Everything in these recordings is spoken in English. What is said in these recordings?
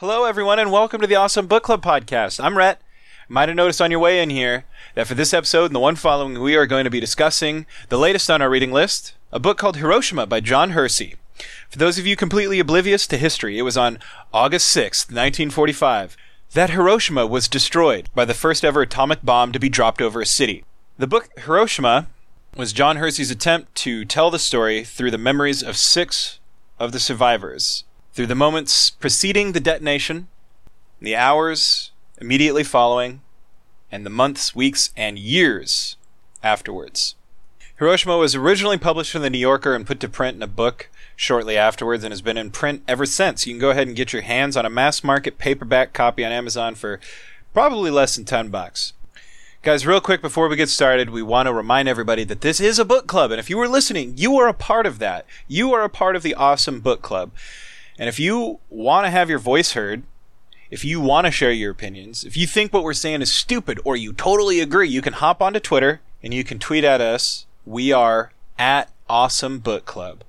Hello, everyone, and welcome to the Awesome Book Club podcast. I'm Rhett. You might have noticed on your way in here that for this episode and the one following, we are going to be discussing the latest on our reading list, a book called Hiroshima by John Hersey. For those of you completely oblivious to history, it was on August 6th, 1945, that Hiroshima was destroyed by the first ever atomic bomb to be dropped over a city. The book Hiroshima was John Hersey's attempt to tell the story through the memories of six of the survivors, through the moments preceding the detonation, the hours immediately following, and the months, weeks, and years afterwards. Hiroshima was originally published in the New Yorker and put to print in a book shortly afterwards and has been in print ever since. You can go ahead and get your hands on a mass market paperback copy on Amazon for probably less than 10 bucks. Guys, real quick before we get started, we want to remind everybody that this is a book club. And if you were listening, you are a part of that. You are a part of the awesome book club. And if you want to have your voice heard, if you want to share your opinions, if you think what we're saying is stupid or you totally agree, you can hop onto Twitter and you can tweet at us. We are at Awesome Book Club.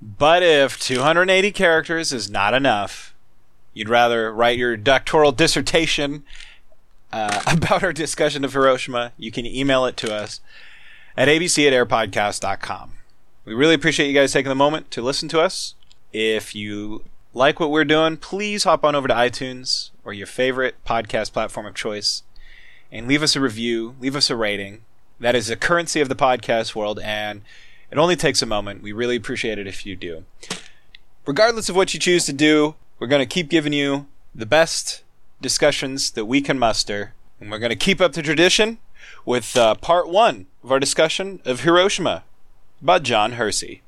But if 280 characters is not enough, you'd rather write your doctoral dissertation uh, about our discussion of Hiroshima, you can email it to us at abc at airpodcast.com. We really appreciate you guys taking the moment to listen to us. If you like what we're doing, please hop on over to iTunes or your favorite podcast platform of choice and leave us a review, leave us a rating. That is the currency of the podcast world, and it only takes a moment. We really appreciate it if you do. Regardless of what you choose to do, we're going to keep giving you the best discussions that we can muster. And we're going to keep up the tradition with uh, part one of our discussion of Hiroshima by John Hersey.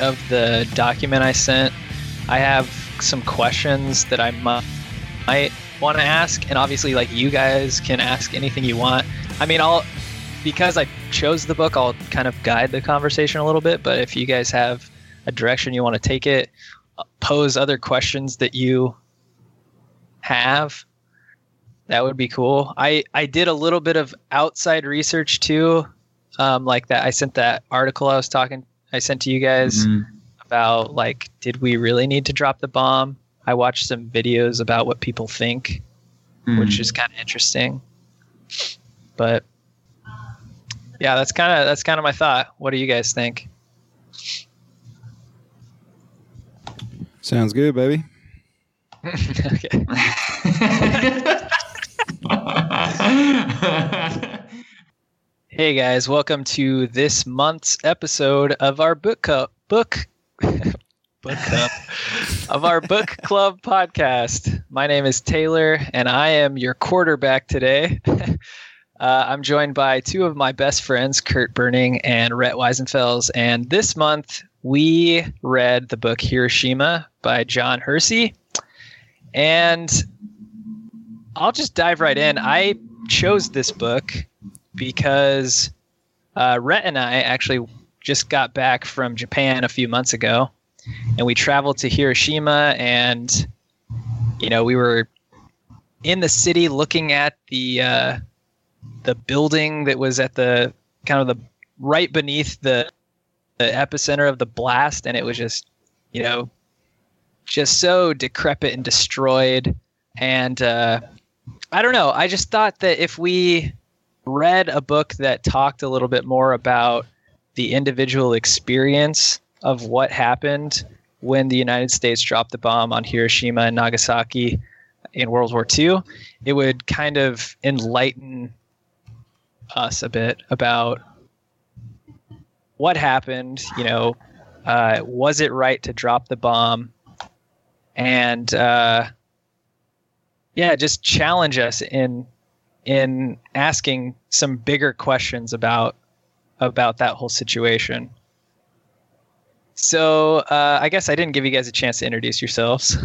Of the document I sent, I have some questions that I might want to ask, and obviously, like you guys can ask anything you want. I mean, I'll because I chose the book, I'll kind of guide the conversation a little bit. But if you guys have a direction you want to take it, pose other questions that you have. That would be cool. I I did a little bit of outside research too um, like that. I sent that article I was talking. I sent to you guys mm-hmm. about like, did we really need to drop the bomb? I watched some videos about what people think, which mm-hmm. is kind of interesting. But yeah, that's kind of that's kind of my thought. What do you guys think? Sounds good, baby. okay. Hey guys, welcome to this month's episode of our book cup book book cup of our book club podcast. My name is Taylor and I am your quarterback today. uh, I'm joined by two of my best friends, Kurt Burning and Rhett Weisenfels, and this month we read the book Hiroshima by John Hersey. And I'll just dive right in. I chose this book because uh, Rhett and I actually just got back from Japan a few months ago, and we traveled to Hiroshima, and you know we were in the city looking at the uh, the building that was at the kind of the right beneath the the epicenter of the blast, and it was just you know just so decrepit and destroyed, and uh, I don't know. I just thought that if we read a book that talked a little bit more about the individual experience of what happened when the United States dropped the bomb on Hiroshima and Nagasaki in World War II, it would kind of enlighten us a bit about what happened. You know, uh, was it right to drop the bomb? And uh, yeah, just challenge us in in asking some bigger questions about about that whole situation. So uh, I guess I didn't give you guys a chance to introduce yourselves.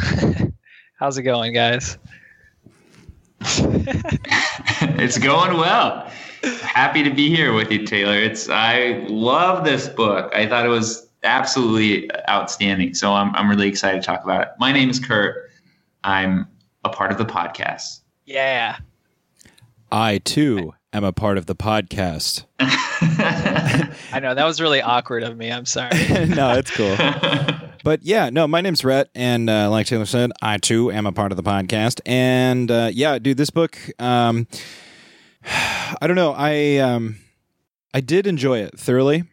How's it going, guys? it's going well. Happy to be here with you, Taylor. It's I love this book. I thought it was absolutely outstanding. So I'm I'm really excited to talk about it. My name is Kurt. I'm a part of the podcast. Yeah. I too am a part of the podcast. I know that was really awkward of me. I'm sorry. no, it's cool. But yeah, no, my name's Rhett, and uh, like Taylor said, I too am a part of the podcast. And uh, yeah, dude, this book, um, I don't know, I um, I did enjoy it thoroughly.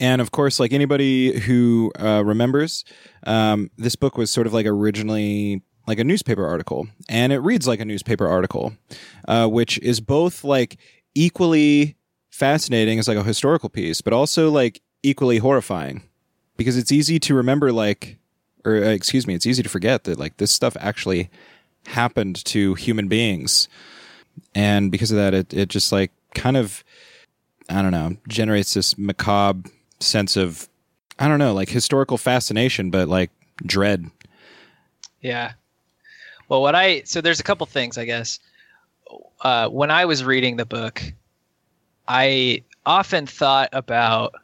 And of course, like anybody who uh, remembers, um, this book was sort of like originally like a newspaper article, and it reads like a newspaper article, uh, which is both like equally fascinating as like a historical piece, but also like equally horrifying because it's easy to remember like, or uh, excuse me, it's easy to forget that like this stuff actually happened to human beings, and because of that, it it just like kind of I don't know generates this macabre sense of I don't know like historical fascination, but like dread. Yeah. Well, what I so there's a couple things I guess. Uh, when I was reading the book, I often thought about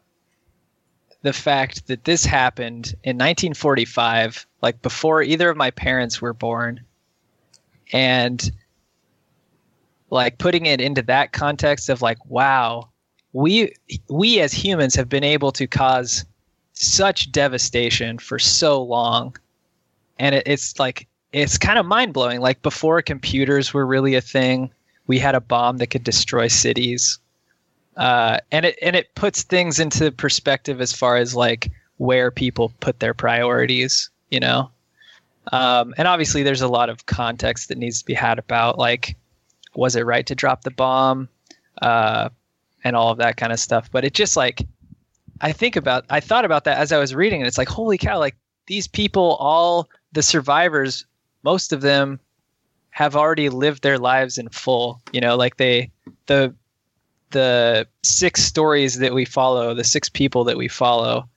the fact that this happened in 1945, like before either of my parents were born, and like putting it into that context of like, wow, we we as humans have been able to cause such devastation for so long, and it, it's like it's kind of mind blowing. Like before computers were really a thing, we had a bomb that could destroy cities, uh, and it and it puts things into perspective as far as like where people put their priorities. You know, um, and obviously there's a lot of context that needs to be had about like was it right to drop the bomb, uh, and all of that kind of stuff. But it just like I think about I thought about that as I was reading, and it's like holy cow, like these people all the survivors most of them have already lived their lives in full you know like they the the six stories that we follow the six people that we follow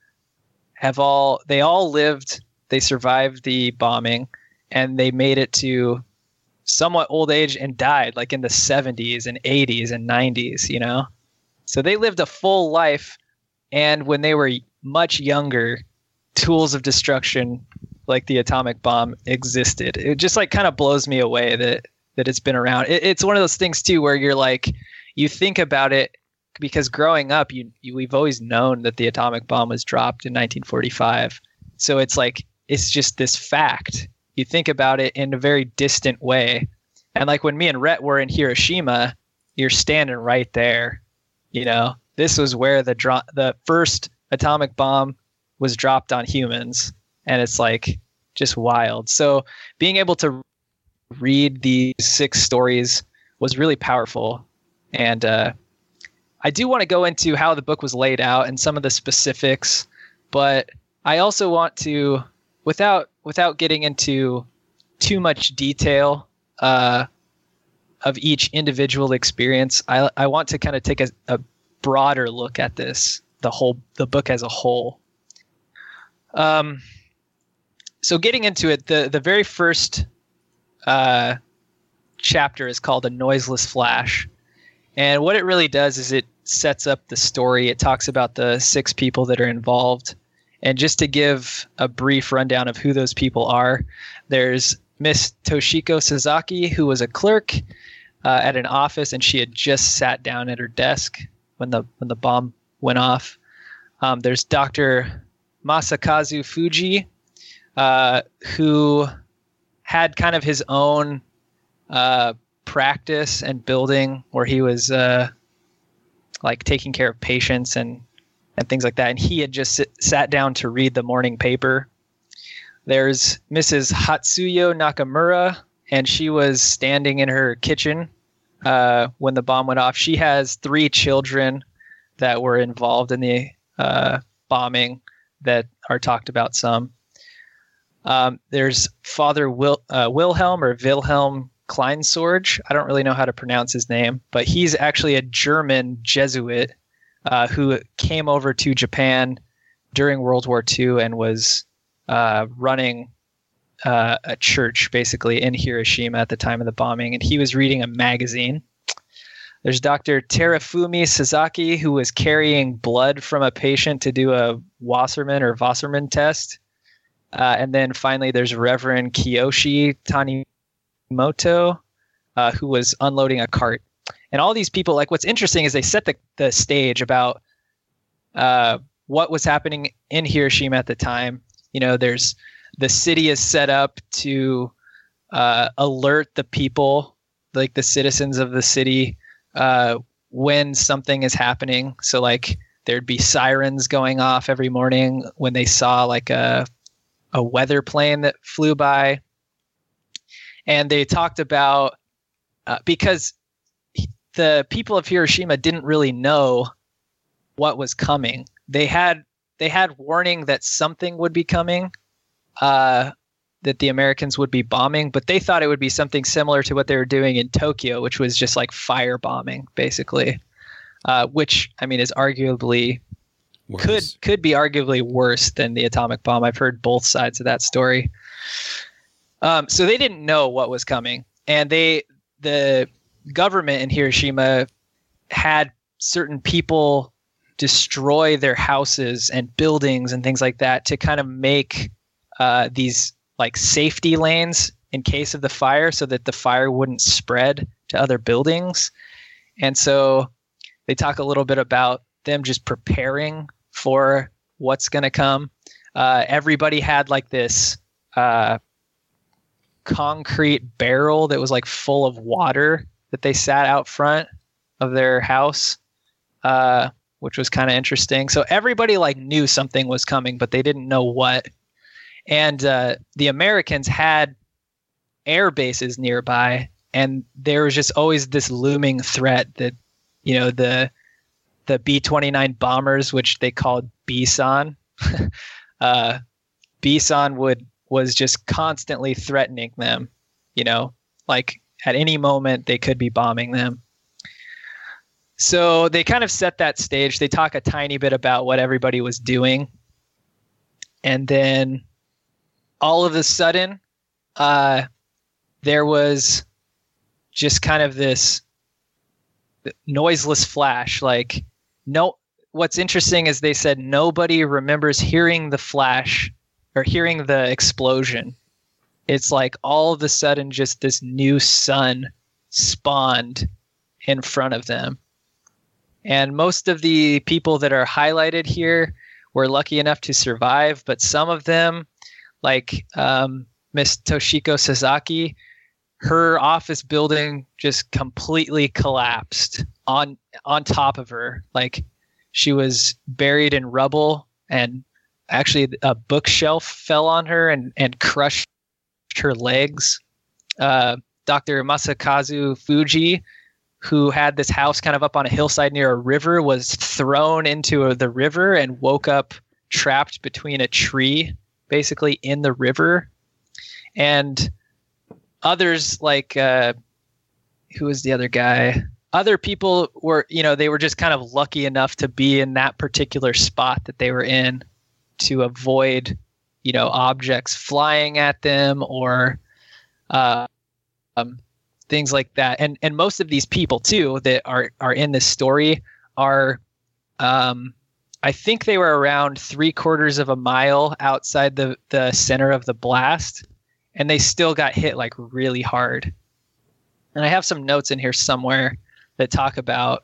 have all they all lived they survived the bombing and they made it to somewhat old age and died like in the 70s and 80s and 90s you know? So they lived a full life and when they were much younger tools of destruction like the atomic bomb existed. It just like kind of blows me away that that it's been around. It, it's one of those things too where you're like you think about it because growing up you, you we've always known that the atomic bomb was dropped in 1945. So it's like it's just this fact. You think about it in a very distant way. And like when me and Rhett were in Hiroshima, you're standing right there. You know, this was where the dro- the first atomic bomb was dropped on humans and it's like just wild. So being able to read these six stories was really powerful, and uh, I do want to go into how the book was laid out and some of the specifics, but I also want to, without without getting into too much detail uh, of each individual experience, I I want to kind of take a, a broader look at this, the whole the book as a whole. Um, so getting into it, the the very first uh, chapter is called a noiseless flash, and what it really does is it sets up the story. It talks about the six people that are involved, and just to give a brief rundown of who those people are, there's Miss Toshiko Sasaki, who was a clerk uh, at an office, and she had just sat down at her desk when the when the bomb went off. Um, there's Doctor Masakazu Fujii, uh, who had kind of his own uh, practice and building where he was uh, like taking care of patients and and things like that. And he had just sit, sat down to read the morning paper. There's Mrs. Hatsuyo Nakamura, and she was standing in her kitchen uh, when the bomb went off. She has three children that were involved in the uh, bombing that are talked about some. Um, there's Father Wil- uh, Wilhelm or Wilhelm Kleinsorge. I don't really know how to pronounce his name, but he's actually a German Jesuit uh, who came over to Japan during World War II and was uh, running uh, a church basically in Hiroshima at the time of the bombing, and he was reading a magazine. There's Dr. Terufumi Sasaki, who was carrying blood from a patient to do a Wasserman or Wasserman test. Uh, and then finally, there's Reverend Kiyoshi Tanimoto, uh, who was unloading a cart. And all these people, like, what's interesting is they set the, the stage about uh, what was happening in Hiroshima at the time. You know, there's the city is set up to uh, alert the people, like the citizens of the city, uh, when something is happening. So like there'd be sirens going off every morning when they saw like a a weather plane that flew by, and they talked about uh, because the people of Hiroshima didn't really know what was coming. They had they had warning that something would be coming, uh, that the Americans would be bombing, but they thought it would be something similar to what they were doing in Tokyo, which was just like fire bombing, basically. Uh, which I mean is arguably Worse. could could be arguably worse than the atomic bomb. I've heard both sides of that story. Um, so they didn't know what was coming, and they the government in Hiroshima had certain people destroy their houses and buildings and things like that to kind of make uh, these like safety lanes in case of the fire so that the fire wouldn't spread to other buildings. And so they talk a little bit about them just preparing for what's going to come. Uh, everybody had like this uh, concrete barrel that was like full of water that they sat out front of their house, uh, which was kind of interesting. So everybody like knew something was coming, but they didn't know what. And uh, the Americans had air bases nearby, and there was just always this looming threat that, you know, the the B twenty nine bombers, which they called B-san, uh, would was just constantly threatening them. You know, like at any moment they could be bombing them. So they kind of set that stage. They talk a tiny bit about what everybody was doing. And then all of a sudden, uh, there was just kind of this noiseless flash. Like, no, what's interesting is they said nobody remembers hearing the flash or hearing the explosion. It's like all of a sudden, just this new sun spawned in front of them. And most of the people that are highlighted here were lucky enough to survive, but some of them, like um, Miss Toshiko Sasaki, her office building just completely collapsed on on top of her. Like she was buried in rubble, and actually a bookshelf fell on her and and crushed her legs. Uh, Dr. Masakazu Fujii who had this house kind of up on a hillside near a river was thrown into the river and woke up trapped between a tree basically in the river and others like uh, who was the other guy other people were you know they were just kind of lucky enough to be in that particular spot that they were in to avoid you know objects flying at them or uh, um, things like that. And and most of these people too that are are in this story are, um, I think they were around three quarters of a mile outside the the center of the blast, and they still got hit like really hard. And I have some notes in here somewhere that talk about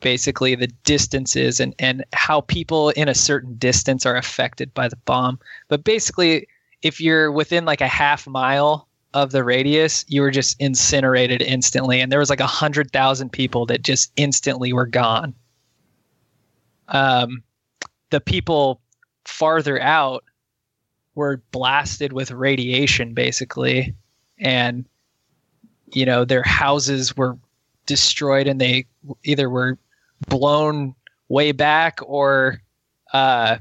basically the distances and, and how people in a certain distance are affected by the bomb. But basically, if you're within like a half mile of the radius, you were just incinerated instantly. And there was like a hundred thousand people that just instantly were gone. Um, the people farther out were blasted with radiation basically. And, you know, their houses were destroyed and they either were blown way back or, uh,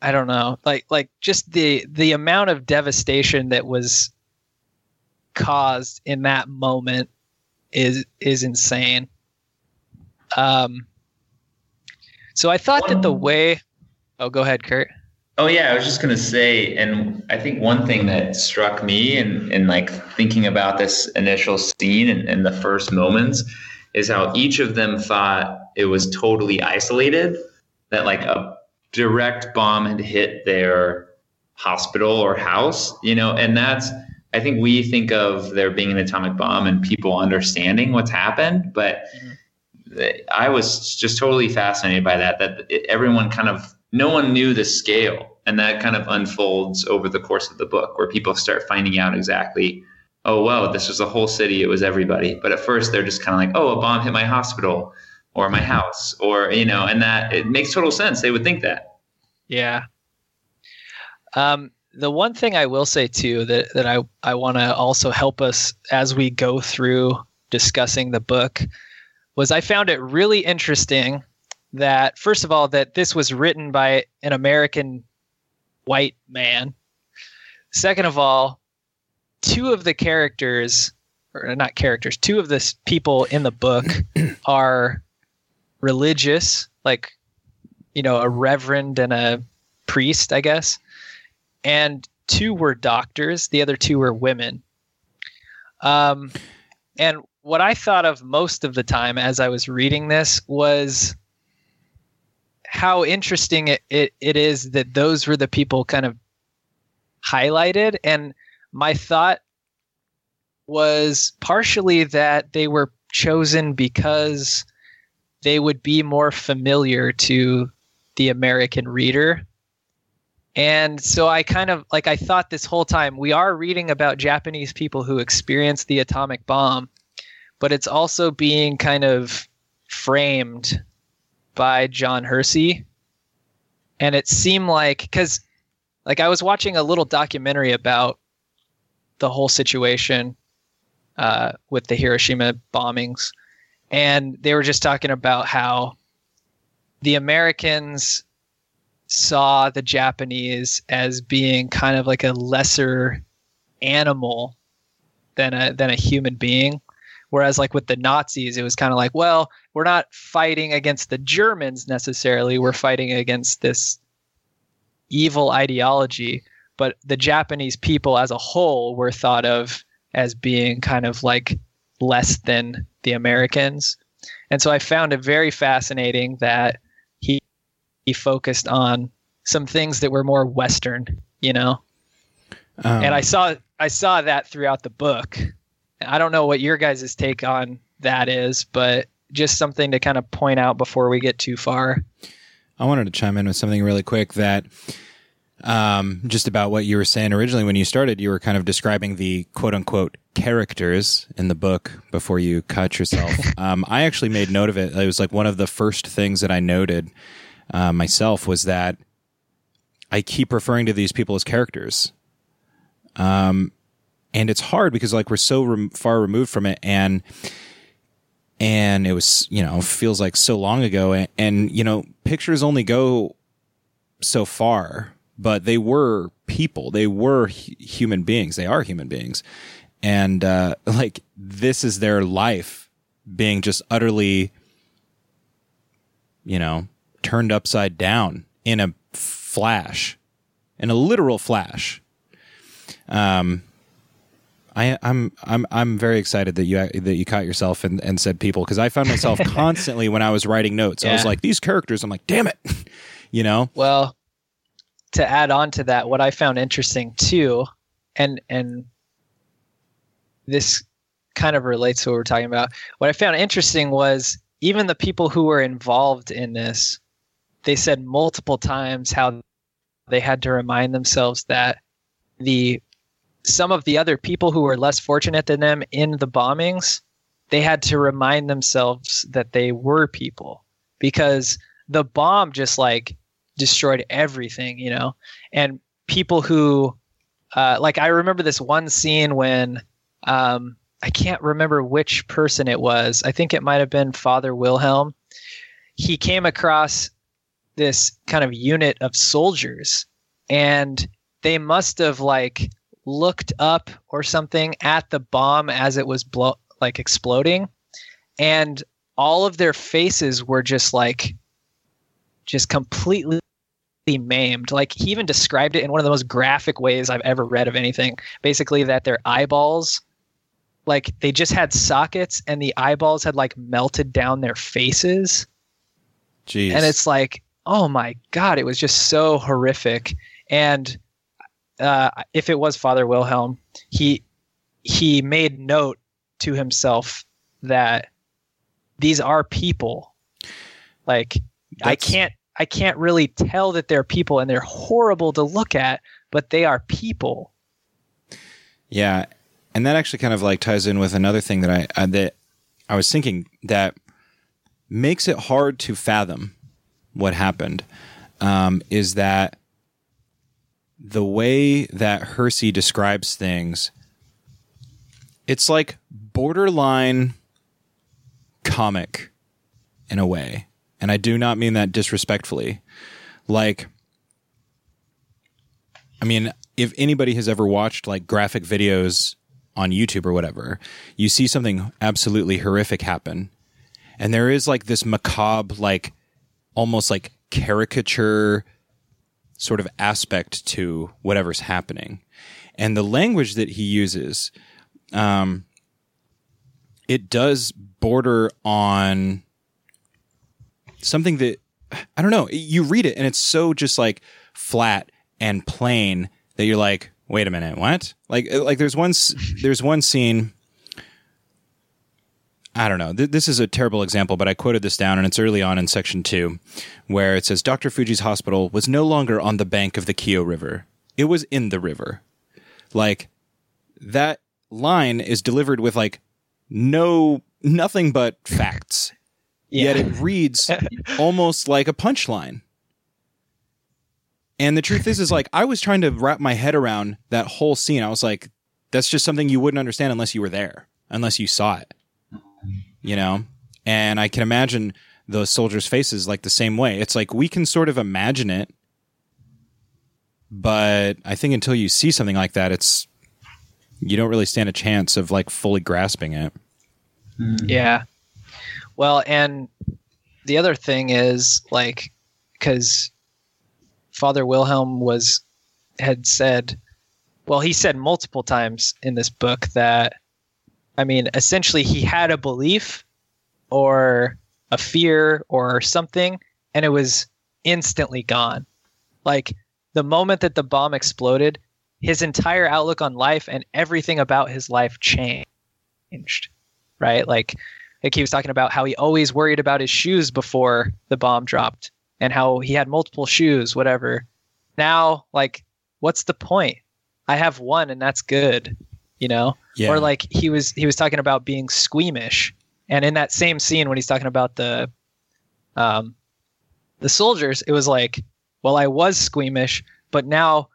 I don't know, like like just the the amount of devastation that was caused in that moment is is insane. Um, so I thought that the way, oh, go ahead, Kurt. Oh yeah, I was just gonna say, and I think one thing that struck me and in, in like thinking about this initial scene and, and the first moments is how each of them thought it was totally isolated, that like a direct bomb had hit their hospital or house, you know, and that's I think we think of there being an atomic bomb and people understanding what's happened, but mm-hmm. I was just totally fascinated by that. That everyone kind of no one knew the scale. And that kind of unfolds over the course of the book where people start finding out exactly, oh, well, this was a whole city. It was everybody. But at first, they're just kind of like, oh, a bomb hit my hospital or my house or, you know, and that it makes total sense. They would think that. Yeah. Um, the one thing I will say too that, that I, I want to also help us as we go through discussing the book was I found it really interesting that first of all that this was written by an American white man. Second of all, two of the characters or not characters, two of the people in the book are religious, like you know, a reverend and a priest, I guess. And two were doctors, the other two were women. Um and what I thought of most of the time as I was reading this was how interesting it, it, it is that those were the people kind of highlighted. And my thought was partially that they were chosen because they would be more familiar to the American reader. And so I kind of like I thought this whole time we are reading about Japanese people who experienced the atomic bomb, but it's also being kind of framed by John Hersey. And it seemed like because like I was watching a little documentary about the whole situation uh, with the Hiroshima bombings, and they were just talking about how the Americans saw the Japanese as being kind of like a lesser animal than a than a human being Whereas like with the Nazis, it was kind of like, well, we're not fighting against the Germans necessarily. We're fighting against this evil ideology. But the Japanese people as a whole were thought of as being kind of like less than the Americans. And so I found it very fascinating that he he focused on some things that were more Western, you know. Um, and I saw I saw that throughout the book. I don't know what your guys' take on that is, but just something to kind of point out before we get too far. I wanted to chime in with something really quick that um, just about what you were saying originally when you started. You were kind of describing the quote unquote characters in the book before you cut yourself. um, I actually made note of it. It was like one of the first things that I noted uh, myself was that I keep referring to these people as characters. Um, and it's hard because like we're so rem- far removed from it and and it was you know feels like so long ago. And, and you know pictures only go so far but they were people. They were h- human beings. They are human beings. And uh like this is their life being just utterly you know turned upside down in a flash in a literal flash. Um I, I'm I'm I'm very excited that you that you caught yourself and, and said people because I found myself constantly when I was writing notes. Yeah. I was like these characters. I'm like, damn it, you know. Well, to add on to that, what I found interesting too, and and this kind of relates to what we're talking about. What I found interesting was even the people who were involved in this, they said multiple times how they had to remind themselves that the some of the other people who were less fortunate than them in the bombings, they had to remind themselves that they were people because the bomb just like destroyed everything, you know? And people who, uh, like, I remember this one scene when, um, I can't remember which person it was. I think it might have been Father Wilhelm. He came across this kind of unit of soldiers and they must have like looked up or something at the bomb as it was blow like exploding and all of their faces were just like just completely maimed. Like he even described it in one of the most graphic ways I've ever read of anything. Basically, that their eyeballs, like they just had sockets and the eyeballs had like melted down their faces. Jeez. And it's like, oh my God, it was just so horrific. And uh, if it was Father Wilhelm, he he made note to himself that these are people. Like I can't I can't really tell that they're people and they're horrible to look at, but they are people. Yeah, and that actually kind of like ties in with another thing that I uh, that I was thinking that makes it hard to fathom what happened um, is that the way that Hersey describes things, it's like borderline comic in a way, and I do not mean that disrespectfully. Like, I mean, if anybody has ever watched like graphic videos on YouTube or whatever, you see something absolutely horrific happen. And there is like this macabre, like almost like caricature sort of aspect to whatever's happening. And the language that he uses, um, it does border on something that I don't know. You read it and it's so just like flat and plain that you're like, wait a minute, what? Like, like there's one, there's one scene. I don't know. Th- this is a terrible example, but I quoted this down, and it's early on in section two, where it says Dr. Fujii's hospital was no longer on the bank of the Kyo River; it was in the river. Like that line is delivered with like no nothing but facts Yeah. yet it reads almost like a punchline. And the truth is, is like I was trying to wrap my head around that whole scene. I was like, that's just something you wouldn't understand unless you were there, unless you saw it. You know? And I can imagine those soldiers' faces like the same way. It's like we can sort of imagine it, but I think until you see something like that, it's you don't really stand a chance of like fully grasping it. Mm-hmm. Yeah. Well, and the other thing is like because Father Wilhelm was had said, well, he said multiple times in this book that, I mean, essentially he had a belief or a fear or something, and it was instantly gone. Like the moment that the bomb exploded, his entire outlook on life and everything about his life changed. Right? Like like he was talking about how he always worried about his shoes before the bomb dropped and how he had multiple shoes whatever now like what's the point i have one and that's good you know Yeah. or like he was he was talking about being squeamish and in that same scene when he's talking about the um the soldiers it was like well i was squeamish but now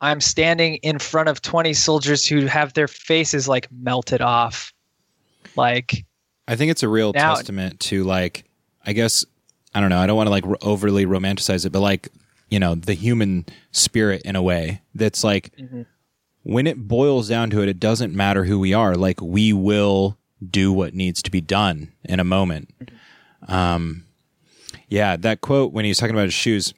i'm standing in front of 20 soldiers who have their faces like melted off like I think it's a real Now- testament to like, I guess, I don't know. I don't want to like overly romanticize it, but like, you know, the human spirit in a way that's like, Mhm. When it boils down to it, it doesn't matter who we are. Like, we will do what needs to be done in a moment. Um, yeah, that quote when he was talking about his shoes,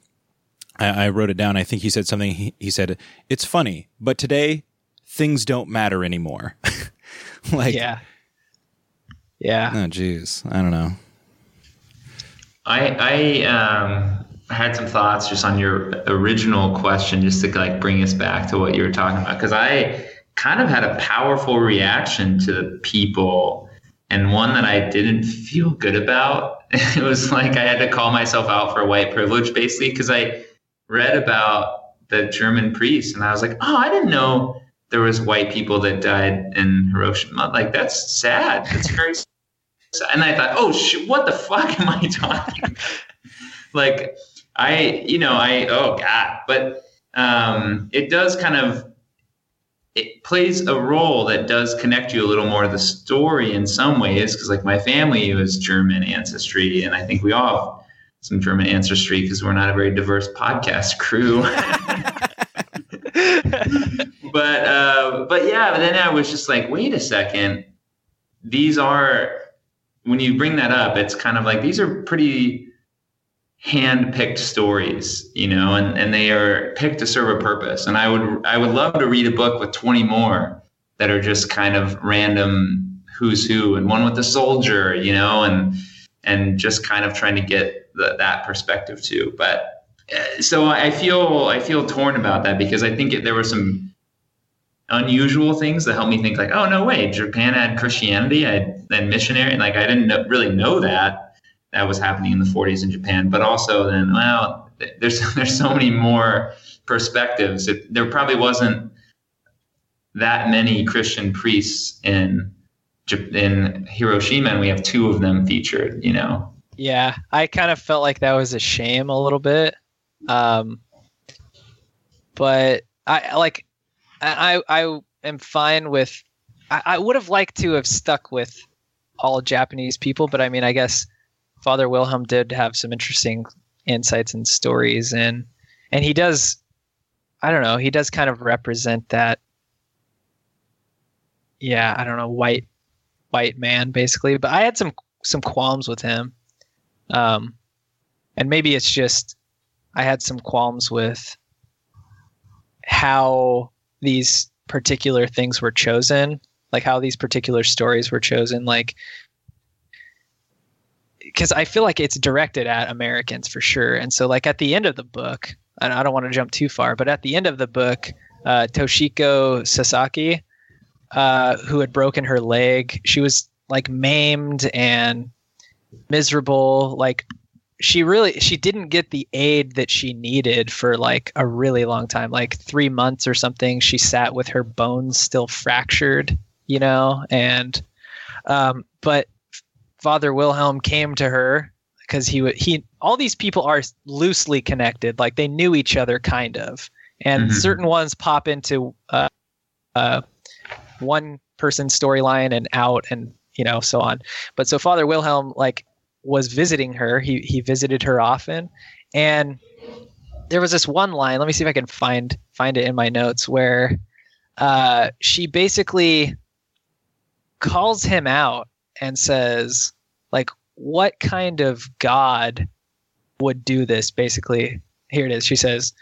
I, I wrote it down. I think he said something. He, he said, "It's funny, but today things don't matter anymore." like, yeah yeah Oh, jeez. I don't know. I I um, had some thoughts just on your original question, just to like bring us back to what you were talking about, because I kind of had a powerful reaction to the people, and one that I didn't feel good about. It was like I had to call myself out for white privilege, basically, because I read about the German priest, and I was like, oh, I didn't know there was white people that died in Hiroshima. Like that's sad. That's very and I thought, oh shit, what the fuck am I talking? like, I, you know, I, oh god, but um, it does kind of, it plays a role that does connect you a little more. To the story in some ways, because like my family was German ancestry, and I think we all have some German ancestry because we're not a very diverse podcast crew. but uh, but yeah, but then I was just like, wait a second, these are when you bring that up, it's kind of like these are pretty hand-picked stories, you know, and, and they are picked to serve a purpose. And I would I would love to read a book with 20 more that are just kind of random who's who and one with the soldier, you know, and and just kind of trying to get the, that perspective too. But uh, so I feel I feel torn about that because I think it, there were some unusual things that helped me think like, oh no way, Japan had Christianity, then missionary, and like I didn't know, really know that that was happening in the 40s in Japan. But also then, well, there's there's so many more perspectives. It, there probably wasn't that many Christian priests in in Hiroshima, and we have two of them featured. You know. Yeah, I kind of felt like that was a shame a little bit. Um, but I like I I am fine with. I, I would have liked to have stuck with all Japanese people, but I mean, I guess Father Wilhelm did have some interesting insights and stories, and and he does, I don't know, he does kind of represent that. Yeah, I don't know, white white man basically, but I had some some qualms with him, um, and maybe it's just I had some qualms with how these particular things were chosen, like how these particular stories were chosen, like because I feel like it's directed at Americans for sure. And so, like at the end of the book, and I don't want to jump too far, but at the end of the book, uh, Toshiko Sasaki, uh, who had broken her leg, she was like maimed and miserable. Like she really, she didn't get the aid that she needed for like a really long time, like three months or something. She sat with her bones still fractured, you know, and um, but Father Wilhelm came to her because he he all these people are loosely connected, like they knew each other kind of, and mm-hmm. certain ones pop into uh, uh, one person's storyline and out, and you know so on. But so Father Wilhelm like was visiting her. He he visited her often, and there was this one line. Let me see if I can find find it in my notes where uh, she basically calls him out and says like what kind of god would do this? Basically here it is. She says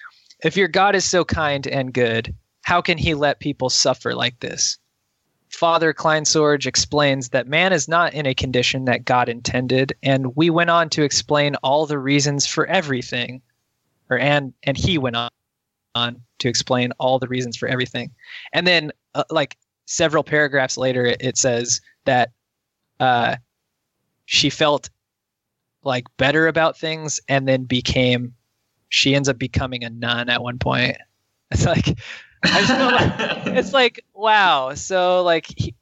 if your god is so kind and good how can he let people suffer like this? Father kleinsorge explains that man is not in a condition that god intended and we went on to explain all the reasons for everything or and and he went on on to explain all the reasons for everything. And then uh, like several paragraphs later it, it says that uh, she felt like better about things and then became she ends up becoming a nun at one point. It's like i just feel like it's like wow. So like he,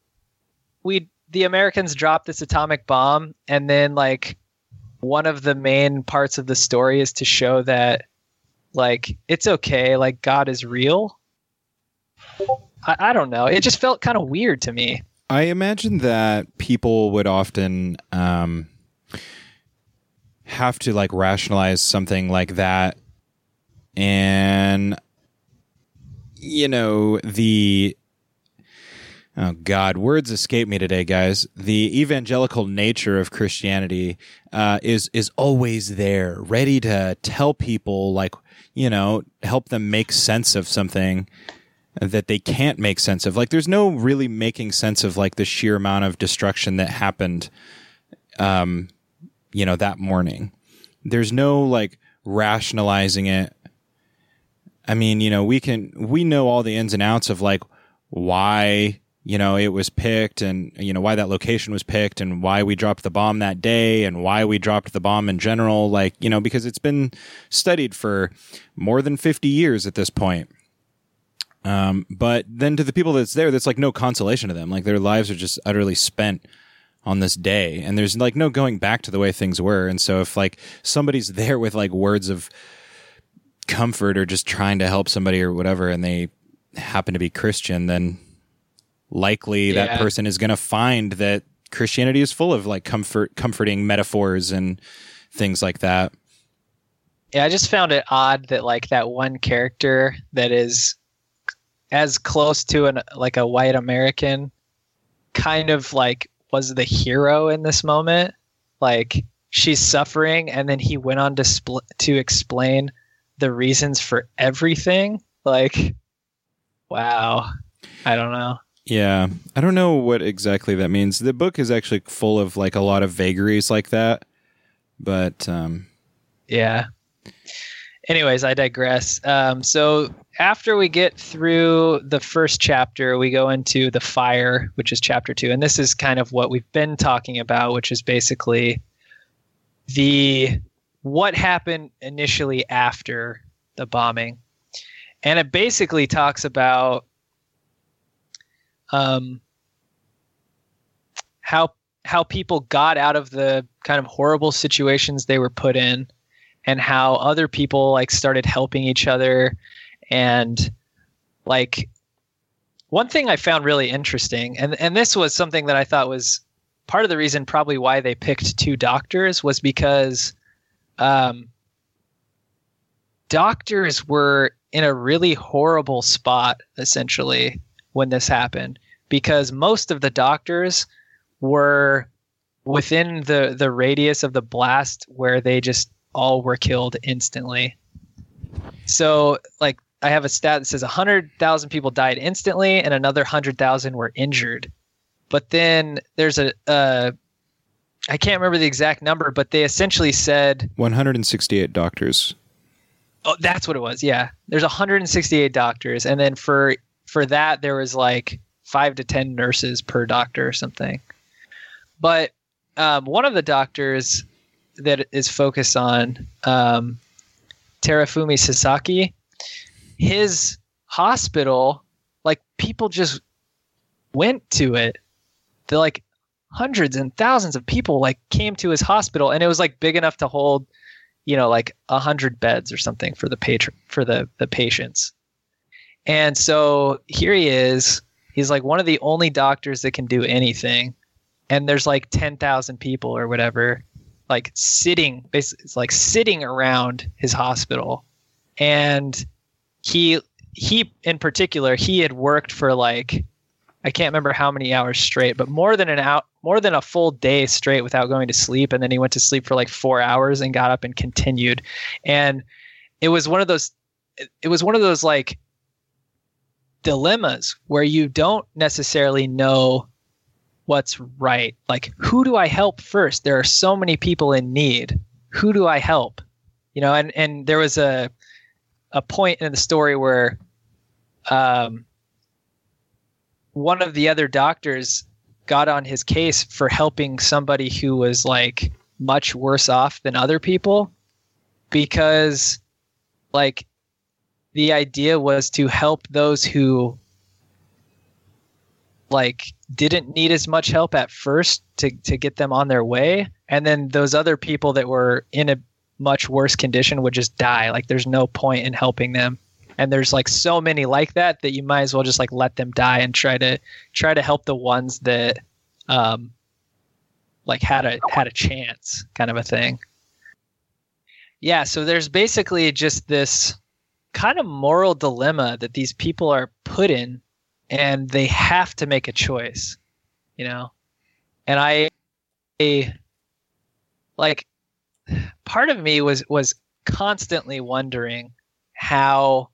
we the americans dropped this atomic bomb and then like one of the main parts of the story is to show that like it's okay like god is real. I, I don't know. It just felt kind of weird to me I imagine that people would often um, have to like rationalize something like that, and you know the oh god words escape me today guys. The evangelical nature of christianity uh, is is always there ready to tell people like you know help them make sense of something that they can't make sense of. Like, there's no really making sense of like the sheer amount of destruction that happened, um, you know, that morning. There's no like rationalizing it. I mean, you know, we can we know all the ins and outs of like why you know it was picked and you know why that location was picked and why we dropped the bomb that day and why we dropped the bomb in general like you know because it's been studied for more than 50 years at this point um, but then to the people that's there, that's like no consolation to them. Like their lives are just utterly spent on this day, and there's like no going back to the way things were. And so if like somebody's there with like words of comfort or just trying to help somebody or whatever, and they happen to be Christian, then likely yeah. that person is going to find that Christianity is full of like comfort, comforting metaphors and things like that. Yeah, I just found it odd that like that one character that is as close to an like a white American kind of like was the hero in this moment. Like she's suffering, and then he went on to spl- to explain the reasons for everything. Like, wow, I don't know. Yeah, I don't know what exactly that means. The book is actually full of like a lot of vagaries like that, but um, yeah. Anyways, I digress. Um, so after we get through the first chapter, we go into the fire, which is chapter two, and this is kind of what we've been talking about, which is basically the what happened initially after the bombing, and it basically talks about um, how how people got out of the kind of horrible situations they were put in and how other people like started helping each other and like one thing I found really interesting and and this was something that I thought was part of the reason probably why they picked two doctors was because um, doctors were in a really horrible spot essentially when this happened because most of the doctors were within the the radius of the blast where they just all were killed instantly. So like I have a stat that says 100,000 people died instantly and another 100,000 were injured. But then there's a uh, I can't remember the exact number, but they essentially said 168 doctors. Oh, that's what it was. Yeah. There's 168 doctors and then for for that there was like 5 to 10 nurses per doctor or something. But um, one of the doctors that is focused on um, Terufumi Sasaki, his hospital, like people just went to it. The like hundreds and thousands of people like came to his hospital, and it was like big enough to hold, you know, like a hundred beds or something for the patron for the the patients. And so here he is. He's like one of the only doctors that can do anything and there's like 10,000 people or whatever like sitting basically it's like sitting around his hospital and he he in particular he had worked for like I can't remember how many hours straight but more than an out more than a full day straight without going to sleep and then he went to sleep for like 4 hours and got up and continued and it was one of those it was one of those like dilemmas where you don't necessarily know what's right. Like, who do I help first? There are so many people in need. Who do I help? You know, and and there was a a point in the story where um, one of the other doctors got on his case for helping somebody who was like much worse off than other people because like the idea was to help those who like didn't need as much help at first to to get them on their way. And then those other people that were in a much worse condition would just die. Like there's no point in helping them. And there's like so many like that that you might as well just like let them die and try to try to help the ones that um like had a had a chance kind of a thing. Yeah so there's basically just this kind of moral dilemma that these people are put in and they have to make a choice, you know. And I, I like part of me was was constantly wondering how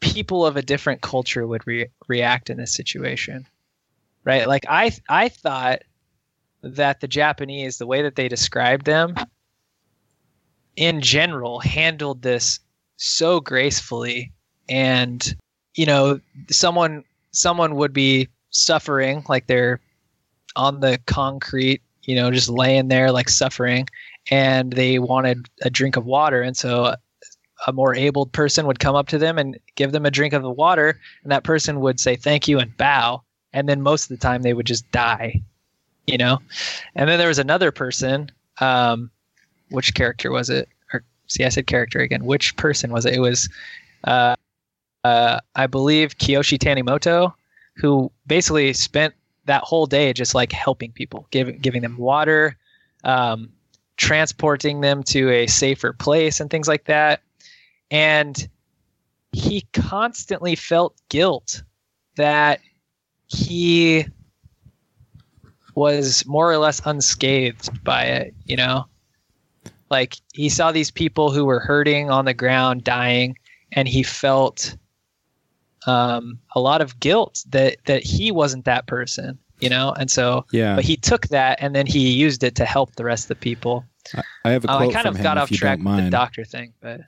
people of a different culture would re- react in this situation right? Like i i thought that the japanese the way that they described them in general handled this so gracefully and you know someone someone would be suffering like they're on the concrete you know just laying there like suffering and they wanted a drink of water. And so a more abled person would come up to them and give them a drink of the water and that person would say thank you and bow. And then most of the time they would just die you know? And then there was another person um which character was it? Or see i said character again. Which person was it? It was uh uh, I believe Kiyoshi Tanimoto, who basically spent that whole day just like helping people, giving giving them water, um, transporting them to a safer place, and things like that. And he constantly felt guilt that he was more or less unscathed by it, you know? Like he saw these people who were hurting on the ground, dying, and he felt um, a lot of guilt that that he wasn't that person, you know. And so, Yeah. but he took that and then he used it to help the rest of the people. I, I have a Uh, quote I kind from of him, got off track with the doctor thing, but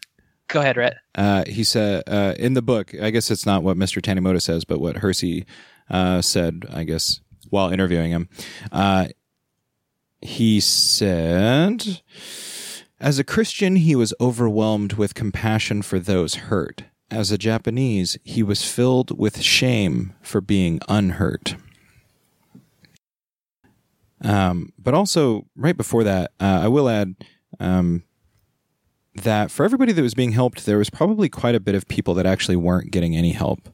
go ahead, Rhett. Uh, he said uh, in the book, I guess it's not what Mr. Tanimoto says, but what Hersey uh, said, I guess, while interviewing him. Uh, he said, as a Christian, he was overwhelmed with compassion for those hurt. As a Japanese, he was filled with shame for being unhurt. Um, but also, right before that, uh, I will add um, that for everybody that was being helped, there was probably quite a bit of people that actually weren't getting any help.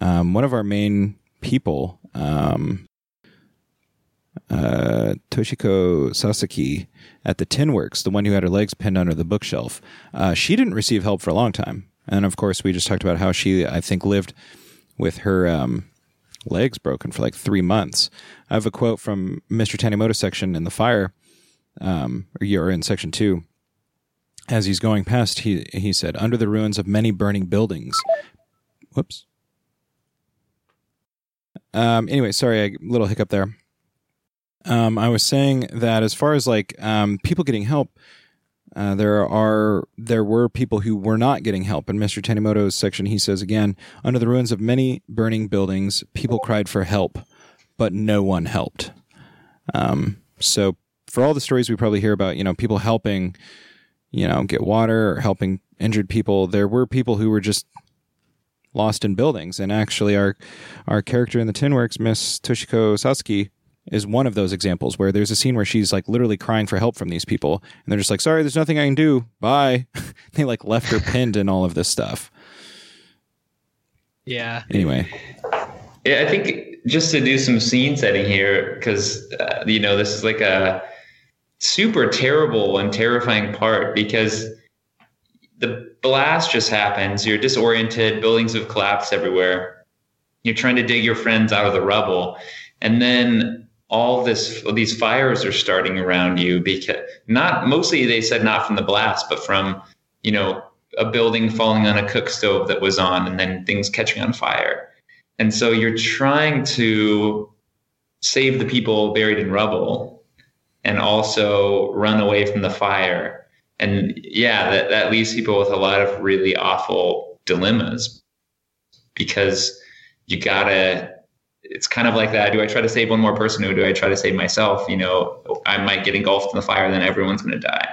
Um, one of our main people, um, uh, Toshiko Sasaki at the Tin Works, the one who had her legs pinned under the bookshelf, uh, she didn't receive help for a long time. And of course, we just talked about how she, I think, lived with her um, legs broken for like three months. I have a quote from Mr. Tanimoto section in the fire, um, or in section two as he's going past, he he said, "Under the ruins of many burning buildings." Whoops. Um. Anyway, sorry, a little hiccup there. Um, I was saying that as far as like um, people getting help, uh, there are there were people who were not getting help. In Mr. Tanimoto's section, he says again, under the ruins of many burning buildings, people cried for help, but no one helped. Um, so for all the stories we probably hear about, you know, people helping you know, get water or helping injured people. There were people who were just lost in buildings, and actually, our our character in the Tin Works, Miss Toshiko Sasaki, is one of those examples where there's a scene where she's like literally crying for help from these people, and they're just like, "Sorry, there's nothing I can do. Bye." they like left her pinned and all of this stuff. Yeah. Anyway, Yeah, I think just to do some scene setting here, because uh, you know this is like a super terrible and terrifying part because the blast just happens. You're disoriented. Buildings have collapsed everywhere. You're trying to dig your friends out of the rubble, and then all this these fires are starting around you because not mostly they said not from the blast, but from you know a building falling on a cook stove that was on, and then things catching on fire. And so you're trying to save the people buried in rubble and also run away from the fire. And yeah, that, that leaves people with a lot of really awful dilemmas because you gotta, it's kind of like that. Do I try to save one more person or do I try to save myself? You know, I might get engulfed in the fire, then everyone's going to die.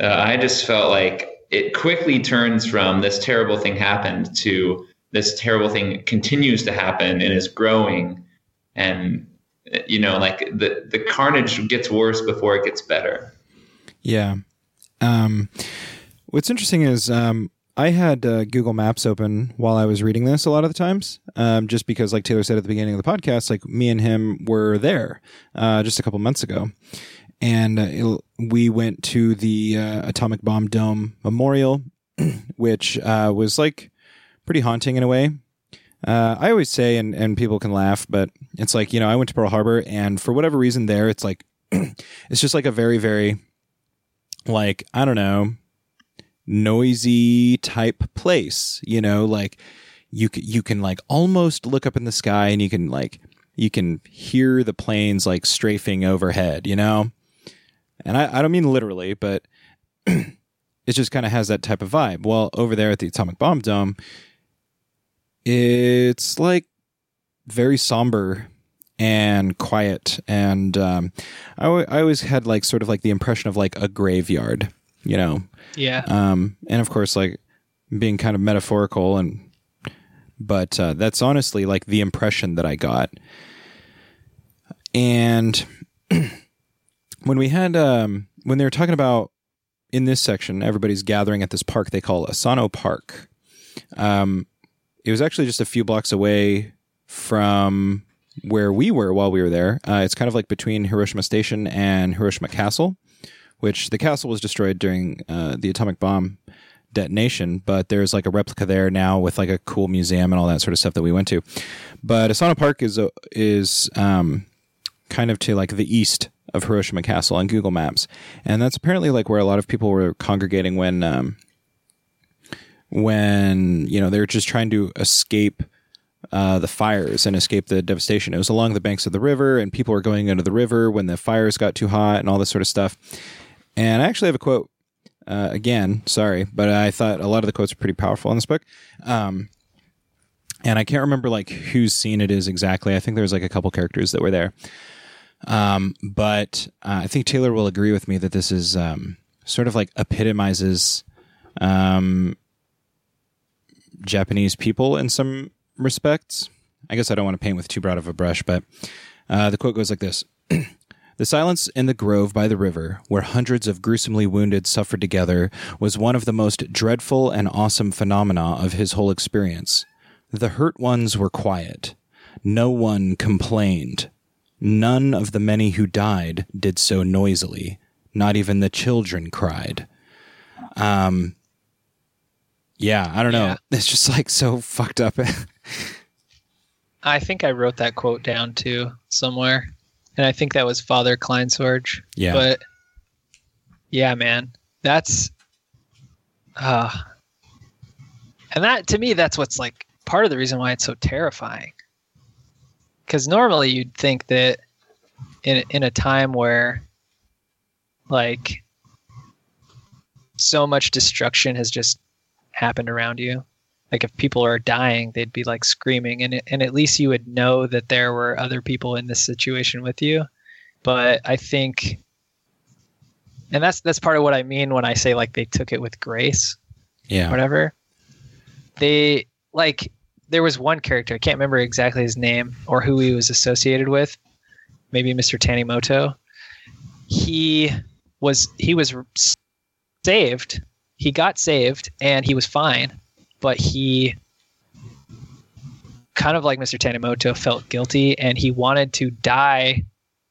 Uh, I just felt like it quickly turns from this terrible thing happened to this terrible thing continues to happen and is growing and you know like the the carnage gets worse before it gets better yeah. Um, what's interesting is um, I had uh, Google Maps open while I was reading this a lot of the times, um, just because, like Taylor said at the beginning of the podcast, like me and him were there uh, just a couple months ago, and uh, it- we went to the uh, Atomic Bomb Dome Memorial, which uh, was like pretty haunting in a way. Uh, I always say, and, and people can laugh, but it's like, you know, I went to Pearl Harbor, and for whatever reason, there, it's like, it's just like a very, very, like, I don't know, noisy type place, you know, like you, you can like almost look up in the sky and you can like, you can hear the planes like strafing overhead, you know? And I, I don't mean literally, but it just kind of has that type of vibe. Well, over there at the Atomic Bomb Dome, it's like very somber and quiet. And um, I, I always had like sort of like the impression of like a graveyard, you know? Yeah. Um, and of course, like being kind of metaphorical and, but uh, that's honestly like the impression that I got. And when we had, um, when they were talking about in this section, everybody's gathering at this park they call Asano Park. Um, it was actually just a few blocks away from where we were while we were there. Uh, it's kind of like between Hiroshima Station and Hiroshima Castle, which the castle was destroyed during uh, the atomic bomb detonation, but there's like a replica there now with like a cool museum and all that sort of stuff that we went to. But Asano Park is a, is um, kind of to like the east of Hiroshima Castle on Google Maps, and that's apparently like where a lot of people were congregating when um, when you know they were just trying to escape uh, the fires and escape the devastation. It was along the banks of the river, and people were going into the river when the fires got too hot and all this sort of stuff. And I actually have a quote. Uh, again, sorry, but I thought a lot of the quotes are pretty powerful in this book. Um, and I can't remember like whose scene it is exactly. I think there's like a couple characters that were there. Um, but uh, I think Taylor will agree with me that this is um, sort of like epitomizes um, Japanese people in some respects. I guess I don't want to paint with too broad of a brush, but uh, the quote goes like this The silence in the grove by the river, where hundreds of gruesomely wounded suffered together, was one of the most dreadful and awesome phenomena of his whole experience. The hurt ones were quiet. No one complained. None of the many who died did so noisily. Not even the children cried. Um, yeah, I don't know. Yeah. It's just like so fucked up. I think I wrote that quote down too somewhere, and I think that was Father Kleinsorge. Yeah. But yeah, man, that's uh and that to me that's what's like part of the reason why it's so terrifying. Cuz normally you'd think that in in a time where like so much destruction has just happened around you like if people are dying they'd be like screaming and and at least you would know that there were other people in this situation with you. But i think and that's that's part of what i mean when i say like they took it with grace yeah. whatever. They like there was one character i can't remember exactly his name or who he was associated with maybe mr tanimoto. He was he was saved. He got saved and he was fine but he kind of like mr tanimoto felt guilty and he wanted to die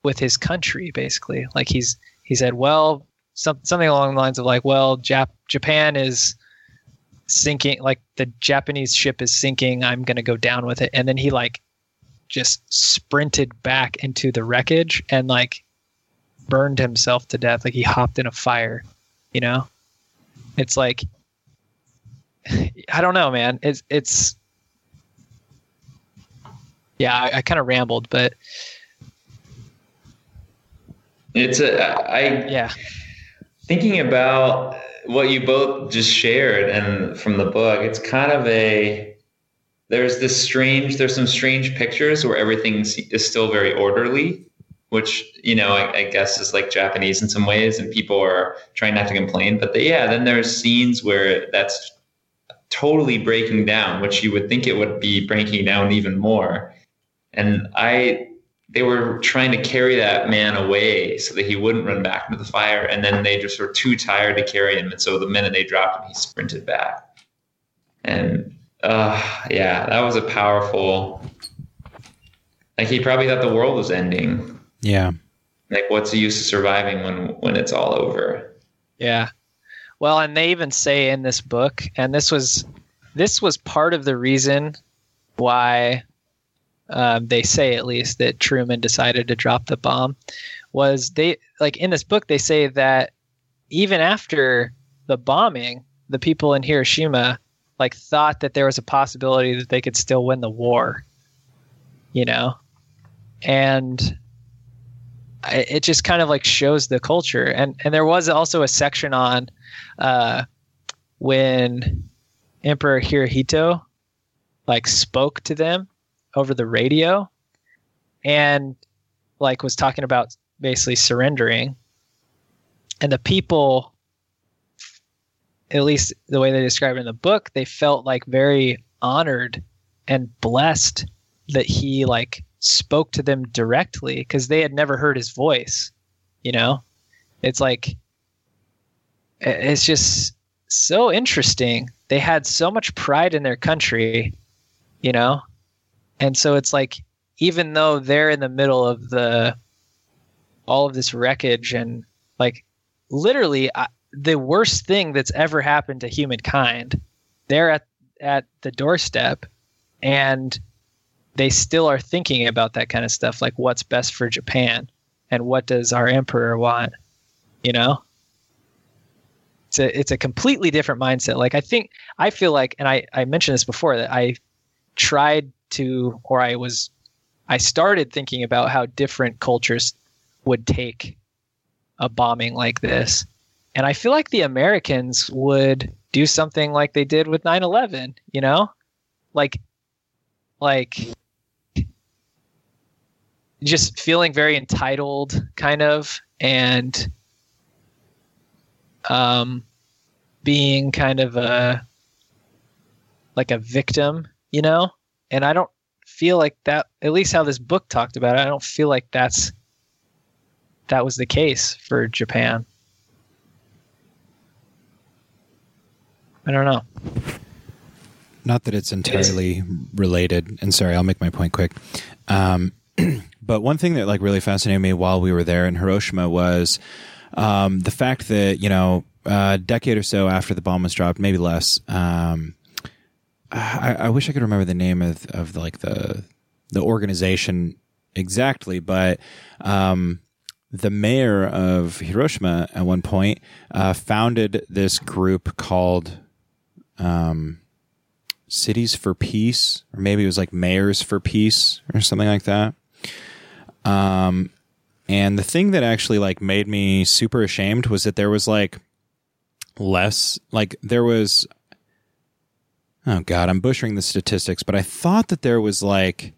with his country basically. Like he's he said well some, something along the lines of like well Jap- japan is sinking like the japanese ship is sinking i'm going to go down with it. And then he like just sprinted back into the wreckage and like burned himself to death. Like he hopped in a fire you know? It's like i don't know man it's it's yeah i, I kind of rambled but It's a I yeah thinking about what you both just shared and from the book. It's kind of a there's this strange there's some strange pictures where everything is still very orderly which you know I, I, guess is like japanese in some ways and people are trying not to complain but the, yeah then there's scenes where that's totally breaking down which you would think it would be breaking down even more and i they were trying to carry that man away so that he wouldn't run back into the fire and then they just were too tired to carry him and so the minute they dropped him he sprinted back and uh, yeah, that was a powerful. Like he probably thought the world was ending. Yeah. Like, what's the use of surviving when when it's all over? Yeah. Well, and they even say in this book, and this was this was part of the reason why um, they say at least that Truman decided to drop the bomb was they like in this book they say that even after the bombing, the people in Hiroshima like thought that there was a possibility that they could still win the war you know? And it just kind of like shows the culture. And and there was also a section on uh when emperor hirohito like spoke to them over the radio and like was talking about basically surrendering and the people at least the way they describe it in the book, they felt like very honored and blessed that he like spoke to them directly because they had never heard his voice. You know, it's like it's just so interesting. They had so much pride in their country, you know, and so it's like even though they're in the middle of the all of this wreckage and like literally I, the worst thing that's ever happened to humankind. They're at at the doorstep, and they still are thinking about that kind of stuff, like what's best for Japan and what does our emperor want, you know? It's a it's a completely different mindset. Like I think I feel like, and I I mentioned this before that I tried to, or I was, I started thinking about how different cultures would take a bombing like this, and I feel like the Americans would do something like they did with 9/11. You know, like like just feeling very entitled kind of and um being kind of a like a victim you know? And i don't feel like that at least how this book talked about it i don't feel like that's that was the case for japan. I don't know. Not that it's entirely related, and sorry, I'll make my point quick. Um, but one thing that like really fascinated me while we were there in Hiroshima was um, the fact that you know a decade or so after the bomb was dropped, maybe less. Um, I, I wish I could remember the name of of like the the organization exactly, but um, the mayor of Hiroshima at one point uh, founded this group called um, Cities for Peace, or maybe it was like Mayors for Peace or something like that. Um, and the thing that actually like made me super ashamed was that there was like less, like there was. Oh God, I'm butchering the statistics, but I thought that there was like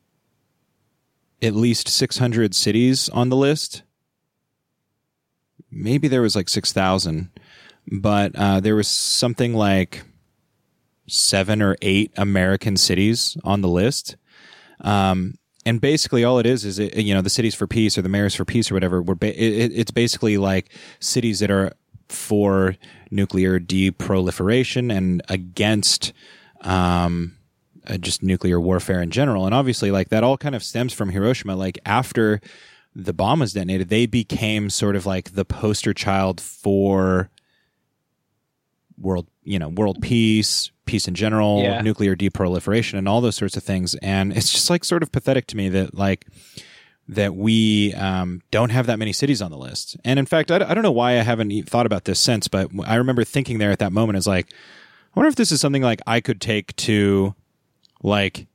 at least 600 cities on the list. Maybe there was like 6,000, but uh, there was something like seven or eight American cities on the list. Um, and basically all it is is it, you know the cities for peace or the mayors for peace or whatever we're ba- it, it's basically like cities that are for nuclear deproliferation and against um, uh, just nuclear warfare in general. And obviously like that all kind of stems from hiroshima. Like after the bomb was detonated they became sort of like the poster child for world you know world peace peace in general Yeah. nuclear deproliferation and all those sorts of things. And it's just like sort of pathetic to me that like that we um, don't have that many cities on the list. And in fact I, I don't know why i haven't thought about this since but i remember thinking there at that moment is like i wonder if this is something like i could take to like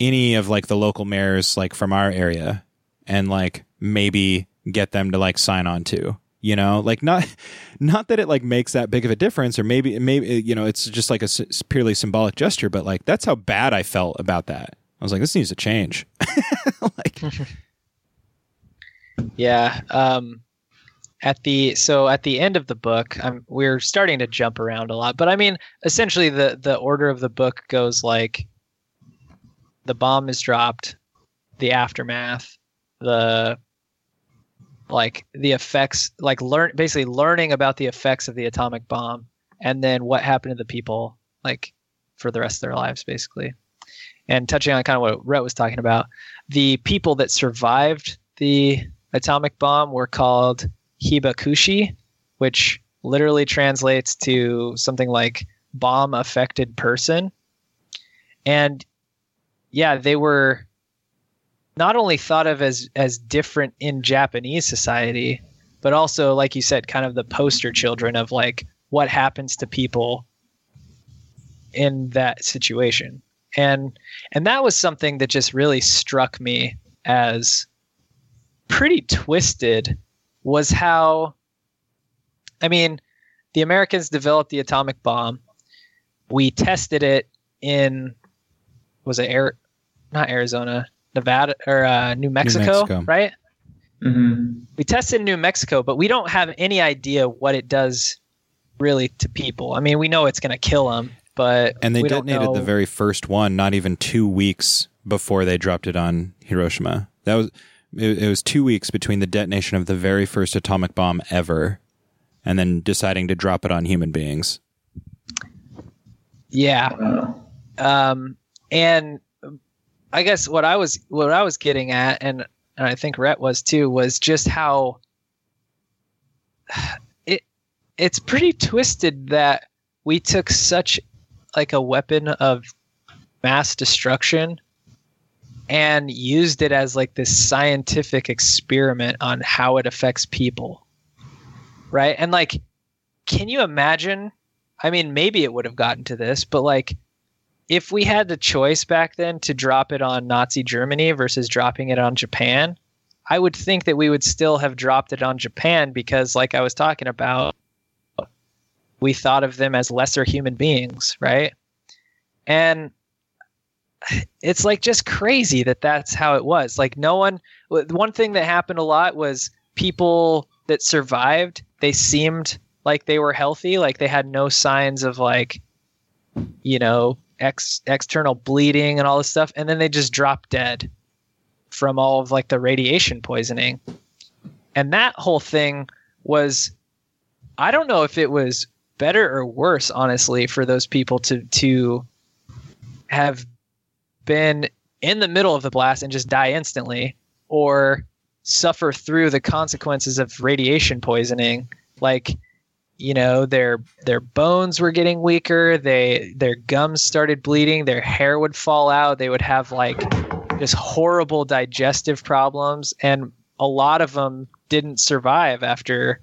any of like the local mayors like from our area and like maybe get them to like sign on to you know like not not that it like makes that big of a difference or maybe maybe you know it's just like a s- purely symbolic gesture but like that's how bad i felt about that i was like this needs to change like Yeah. Um, at the so at the end of the book, I'm, we're starting to jump around a lot, but I mean, essentially the the order of the book goes like the bomb is dropped, the aftermath, the like the effects, like learn basically learning about the effects of the atomic bomb, and then what happened to the people, like for the rest of their lives, basically. And touching on kind of what Rhett was talking about, the people that survived the atomic bomb were called hibakusha, which literally translates to something like bomb affected person. And yeah, they were not only thought of as as different in Japanese society, but also like you said kind of the poster children of like what happens to people in that situation. And and that was something that just really struck me as pretty twisted was how I mean, the Americans developed the atomic bomb. We tested it in was it Air not Arizona, Nevada or uh, New Mexico, Mexico. right? hmm We tested in New Mexico, but we don't have any idea what it does really to people. I mean, we know it's going to kill them, but and they we don't detonated the very first one not even two weeks before they dropped it on hiroshima that was it, it was two weeks between the detonation of the very first atomic bomb ever and then deciding to drop it on human beings yeah. Um, and I guess what I was what I was getting at, and and I think Rhett was too, was just how it it's pretty twisted that we took such like a weapon of mass destruction and used it as like this scientific experiment on how it affects people. Right? And like can you imagine? I mean, maybe it would have gotten to this, but like if we had the choice back then to drop it on Nazi Germany versus dropping it on Japan, I would think that we would still have dropped it on Japan because, like I was talking about, we thought of them as lesser human beings, right? And it's like just crazy that that's how it was. Like, no one, one thing that happened a lot was people that survived, they seemed like they were healthy, like they had no signs of like, you know, ex external bleeding and all this stuff, and then they just drop dead from all of like the radiation poisoning. And that whole thing was I don't know if it was better or worse, honestly, for those people to to have been in the middle of the blast and just die instantly, or suffer through the consequences of radiation poisoning. Like you know their their bones were getting weaker. They their gums started bleeding. Their hair would fall out. They would have like just horrible digestive problems. And a lot of them didn't survive after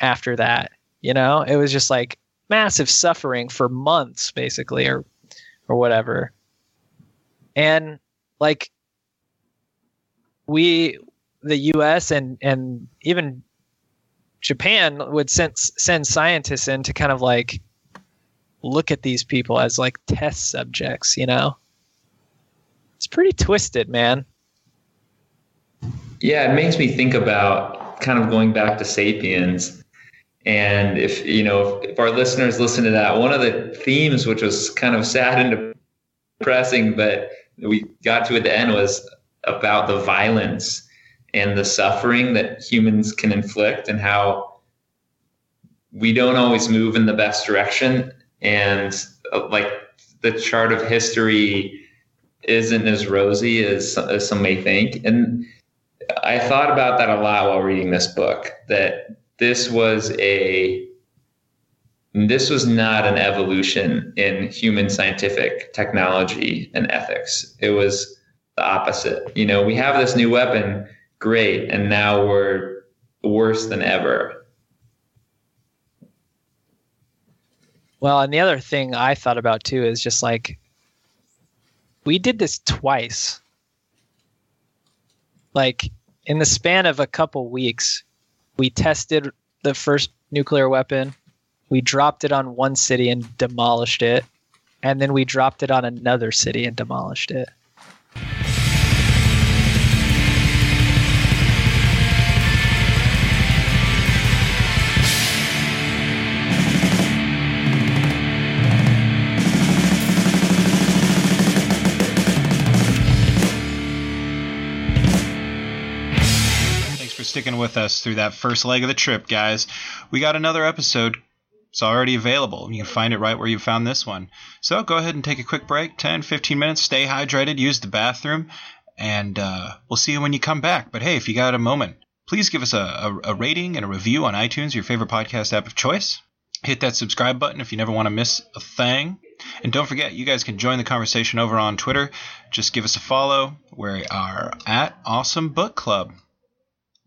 after that you know? It was just like massive suffering for months basically or or whatever. And like we the US and and even Japan would send send scientists in to kind of like look at these people as like test subjects, you know? It's pretty twisted, man. Yeah, it makes me think about kind of going back to Sapiens. And if, you know, if, if our listeners listen to that, one of the themes, which was kind of sad and depressing, but we got to at the end was about the violence and the suffering that humans can inflict and how we don't always move in the best direction. And uh, like the chart of history isn't as rosy as, as some may think. And i thought about that a lot while reading this book that this was a this was not an evolution in human scientific technology and ethics. It was the opposite. You know we have this new weapon great and now we're worse than ever. Well and the other thing i thought about too is just like we did this twice. Like in the span of a couple weeks we tested the first nuclear weapon we dropped it on one city and demolished it and then we dropped it on another city and demolished it sticking with us through that first leg of the trip, guys. We got another episode. It's already available. You can find it right where you found this one. So go ahead and take a quick break 10, 15 minutes. Stay hydrated. Use the bathroom. And uh, we'll see you when you come back. But hey, if you got a moment, please give us a, a, a rating and a review on iTunes, your favorite podcast app of choice. Hit that subscribe button if you never want to miss a thing. And don't forget, you guys can join the conversation over on Twitter. Just give us a follow. We are at Awesome Book Club.